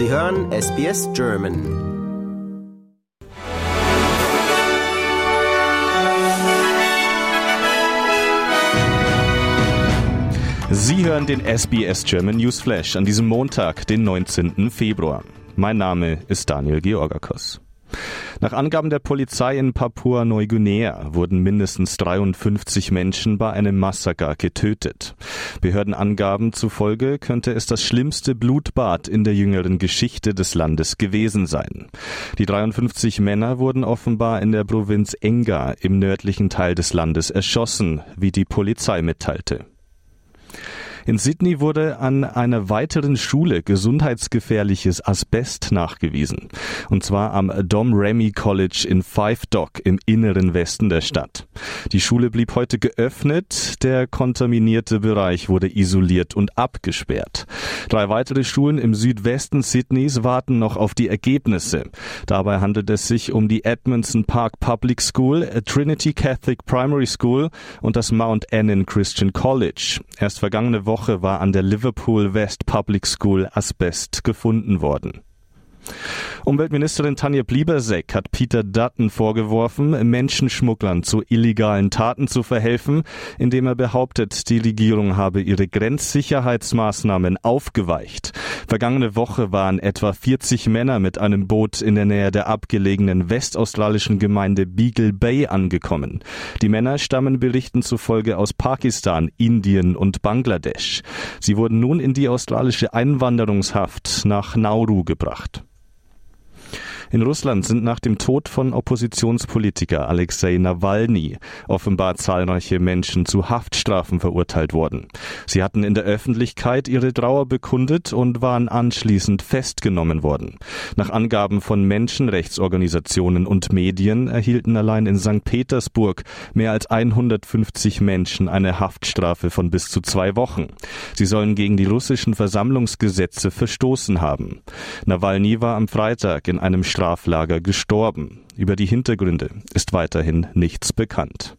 Sie hören SBS German. Sie hören den SBS German News Flash an diesem Montag, den 19. Februar. Mein Name ist Daniel Georgakos. Nach Angaben der Polizei in Papua-Neuguinea wurden mindestens 53 Menschen bei einem Massaker getötet. Behördenangaben zufolge könnte es das schlimmste Blutbad in der jüngeren Geschichte des Landes gewesen sein. Die 53 Männer wurden offenbar in der Provinz Enga im nördlichen Teil des Landes erschossen, wie die Polizei mitteilte. In Sydney wurde an einer weiteren Schule gesundheitsgefährliches Asbest nachgewiesen. Und zwar am Dom Remy College in Five Dock im inneren Westen der Stadt. Die Schule blieb heute geöffnet. Der kontaminierte Bereich wurde isoliert und abgesperrt. Drei weitere Schulen im Südwesten Sydneys warten noch auf die Ergebnisse. Dabei handelt es sich um die Edmondson Park Public School, Trinity Catholic Primary School und das Mount Annan Christian College. Erst vergangene Woche war an der Liverpool West Public School Asbest gefunden worden. Umweltministerin Tanja Blieberseck hat Peter Dutton vorgeworfen, Menschenschmugglern zu illegalen Taten zu verhelfen, indem er behauptet, die Regierung habe ihre Grenzsicherheitsmaßnahmen aufgeweicht. Vergangene Woche waren etwa 40 Männer mit einem Boot in der Nähe der abgelegenen westaustralischen Gemeinde Beagle Bay angekommen. Die Männer stammen Berichten zufolge aus Pakistan, Indien und Bangladesch. Sie wurden nun in die australische Einwanderungshaft nach Nauru gebracht. In Russland sind nach dem Tod von Oppositionspolitiker Alexei Nawalny offenbar zahlreiche Menschen zu Haftstrafen verurteilt worden. Sie hatten in der Öffentlichkeit ihre Trauer bekundet und waren anschließend festgenommen worden. Nach Angaben von Menschenrechtsorganisationen und Medien erhielten allein in St. Petersburg mehr als 150 Menschen eine Haftstrafe von bis zu zwei Wochen. Sie sollen gegen die russischen Versammlungsgesetze verstoßen haben. Nawalny war am Freitag in einem Straflager gestorben. Über die Hintergründe ist weiterhin nichts bekannt.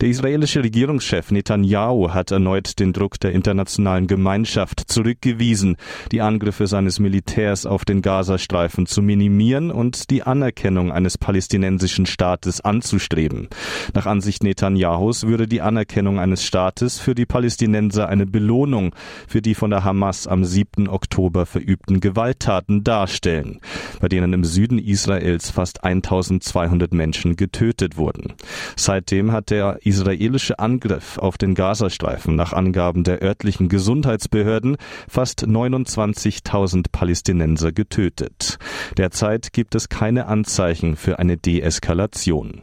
Der israelische Regierungschef Netanyahu hat erneut den Druck der internationalen Gemeinschaft zurückgewiesen, die Angriffe seines Militärs auf den Gazastreifen zu minimieren und die Anerkennung eines palästinensischen Staates anzustreben. Nach Ansicht Netanyahus würde die Anerkennung eines Staates für die Palästinenser eine Belohnung für die von der Hamas am 7. Oktober verübten Gewalttaten darstellen, bei denen im Süden Israels fast 1200 Menschen getötet wurden. Seitdem hat der israelische Angriff auf den Gazastreifen nach Angaben der örtlichen Gesundheitsbehörden fast 29.000 Palästinenser getötet. Derzeit gibt es keine Anzeichen für eine Deeskalation.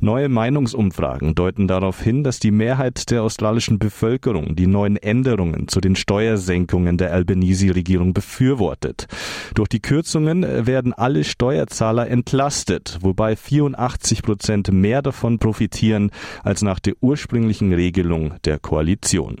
Neue Meinungsumfragen deuten darauf hin, dass die Mehrheit der australischen Bevölkerung die neuen Änderungen zu den Steuersenkungen der Albanese-Regierung befürwortet. Durch die Kürzungen werden alle Steuerzahler entlastet, wobei 84 Prozent mehr davon profitieren als nach der ursprünglichen Regelung der Koalition.